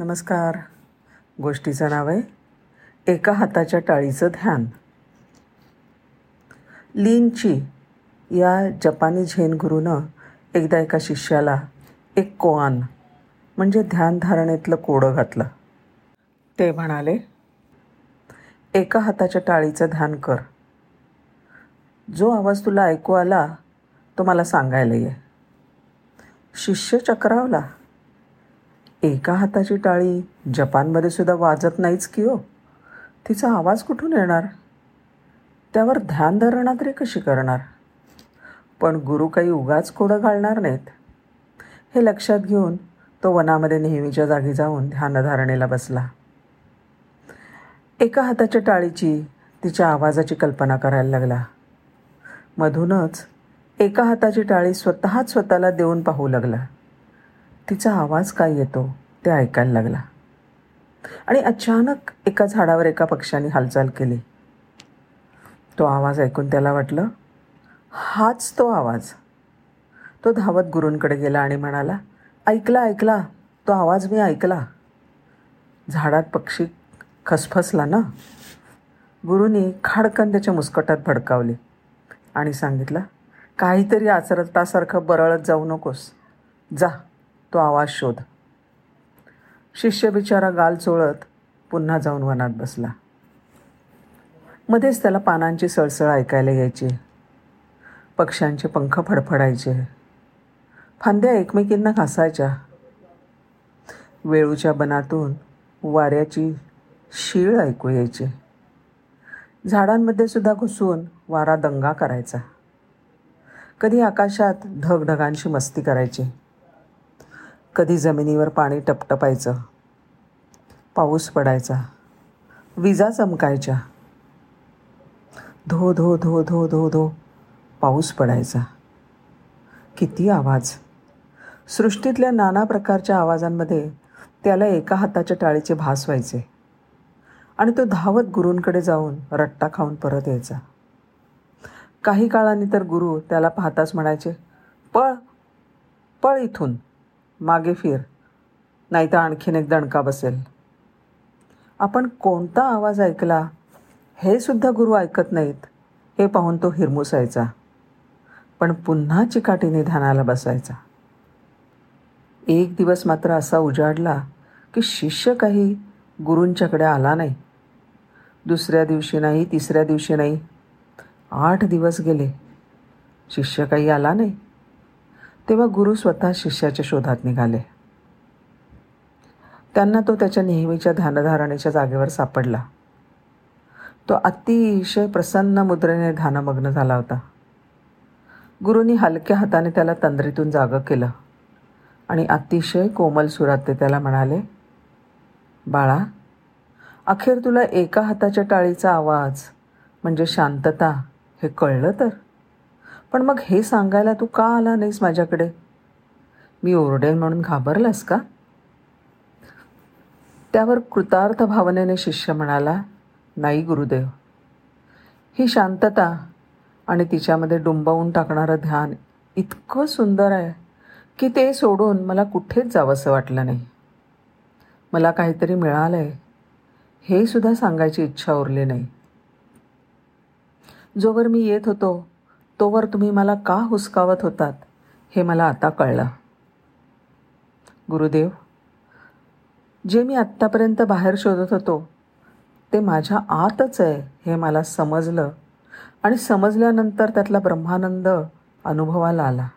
नमस्कार. गोष्टीचं नाव आहे एका हाताच्या टाळीचं ध्यान. लीनची या जपानी झेन गुरुनं एकदा एका शिष्याला एक कोआन म्हणजे ध्यानधारणेतलं कोडं घातलं. ते म्हणाले एका हाताच्या टाळीचं ध्यान कर. जो आवाज तुला ऐकू आला तो मला सांगायला ये. शिष्य चक्रावला. एका हाताची टाळी जपानमध्ये सुद्धा वाजत नाहीच की हो. तिचा आवाज कुठून येणार? त्यावर ध्यान धरणा तरी कशी करणार? पण गुरु काही उगाच कोडं घालणार नाहीत. हे लक्षात घेऊन तो वनामध्ये नेहमीच्या जागी जाऊन ध्यानधारणेला बसला. एका हाताच्या टाळीची तिच्या आवाजाची कल्पना करायला लागला. मधूनच एका हाताची टाळी स्वतःच स्वतःला देऊन पाहू लागला. तिचा आवाज काय येतो ते ऐकायला लागला. आणि अचानक एका झाडावर एका पक्ष्याने हालचाल केली. तो आवाज ऐकून त्याला वाटलं हाच तो आवाज. तो धावत गुरूंकडे गेला आणि म्हणाला ऐकला ऐकला तो आवाज मी ऐकला. झाडात पक्षी खसफसला ना? गुरुनी खाडकन त्याच्या मुस्कटात भडकावली आणि सांगितलं काहीतरी आचरतासारखं बरळत जाऊ नकोस. जा. तो आवाज शोध. शिष्य बिचारा गाल चोळत पुन्हा जाऊन वनात बसला. मध्येच त्याला पानांची सळसळ ऐकायला यायची. पक्ष्यांचे पंख फडफडायचे. फांद्या एकमेकींना घासायच्या. वेळूच्या बनातून वाऱ्याची शीळ ऐकू यायची. झाडांमध्ये सुद्धा घुसून वारा दंगा करायचा. कधी आकाशात ढगढगांशी मस्ती करायची. कधी जमिनीवर पाणी टपटपायचं? पाऊस पडायचा. विजा चमकायच्या. धो धो धो धो धो धो पाऊस पडायचा. किती आवाज. सृष्टीतल्या नाना प्रकारच्या आवाजांमध्ये त्याला एका हाताच्या टाळीचे भास व्हायचे आणि तो धावत गुरूंकडे जाऊन रट्टा खाऊन परत यायचा. काही काळाने तर गुरु त्याला पाहताच म्हणायचे पळ पळ इथून. मागे फिर नाही तर आणखीन एक दणका बसेल. आपण कोणता आवाज ऐकला हे सुद्धा गुरु ऐकत नाहीत हे पाहून तो हिरमुसायचा. पण पुन्हा चिकाटीने ध्यानाला बसायचा. एक दिवस मात्र असा उजाडला की शिष्य काही गुरूंच्याकडे आला नाही. दुसऱ्या दिवशी नाही तिसऱ्या दिवशी नाही. आठ दिवस गेले. शिष्य काही आला नाही. तेव्हा गुरु स्वतः शिष्याच्या शोधात निघाले. त्यांना तो त्याच्या नेहमीच्या ध्यानधारणेच्या जागेवर सापडला. तो अतिशय प्रसन्न मुद्रेने ध्यानमग्न झाला होता. गुरुनी हलक्या हाताने त्याला तंद्रीतून जागं केलं आणि अतिशय कोमल सुरात ते त्याला म्हणाले बाळा अखेर तुला एका हाताच्या टाळीचा आवाज म्हणजे शांतता हे कळलं तर? पण मग हे सांगायला तू का आला नाहीस माझ्याकडे? मी ओरडेन म्हणून घाबरलास का? त्यावर कृतार्थ भावनेने शिष्य म्हणाला नाही गुरुदेव. ही शांतता आणि तिच्यामध्ये डुंबवून टाकणारं ध्यान इतकं सुंदर आहे की ते सोडून मला कुठेच जावंसं वाटलं नाही. मला काहीतरी मिळालं आहे हे सुद्धा सांगायची इच्छा उरली नाही. जोवर मी येत होतो तोवर तुम्ही मला का हुसकावत होतात? हे मला आता कळलं. गुरुदेव जे मी आत्तापर्यंत बाहेर शोधत होतो ते माझ्या आतच आहे हे मला समजलं. आणि समजल्यानंतर त्यातला ब्रह्मानंद अनुभवाला आला.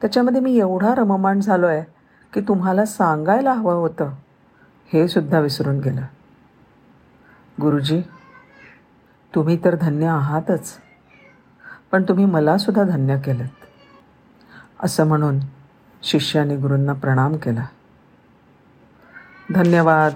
त्याच्यामध्ये मी एवढा रममाण झालो आहे की तुम्हाला सांगायला हवं होतं. हे सुद्धा विसरून गेलं. गुरुजी तुम्ही तर धन्य आहातच. पण तुम्ही मलासुद्धा धन्य केलं असं म्हणून शिष्याने गुरूंना प्रणाम केला. धन्यवाद.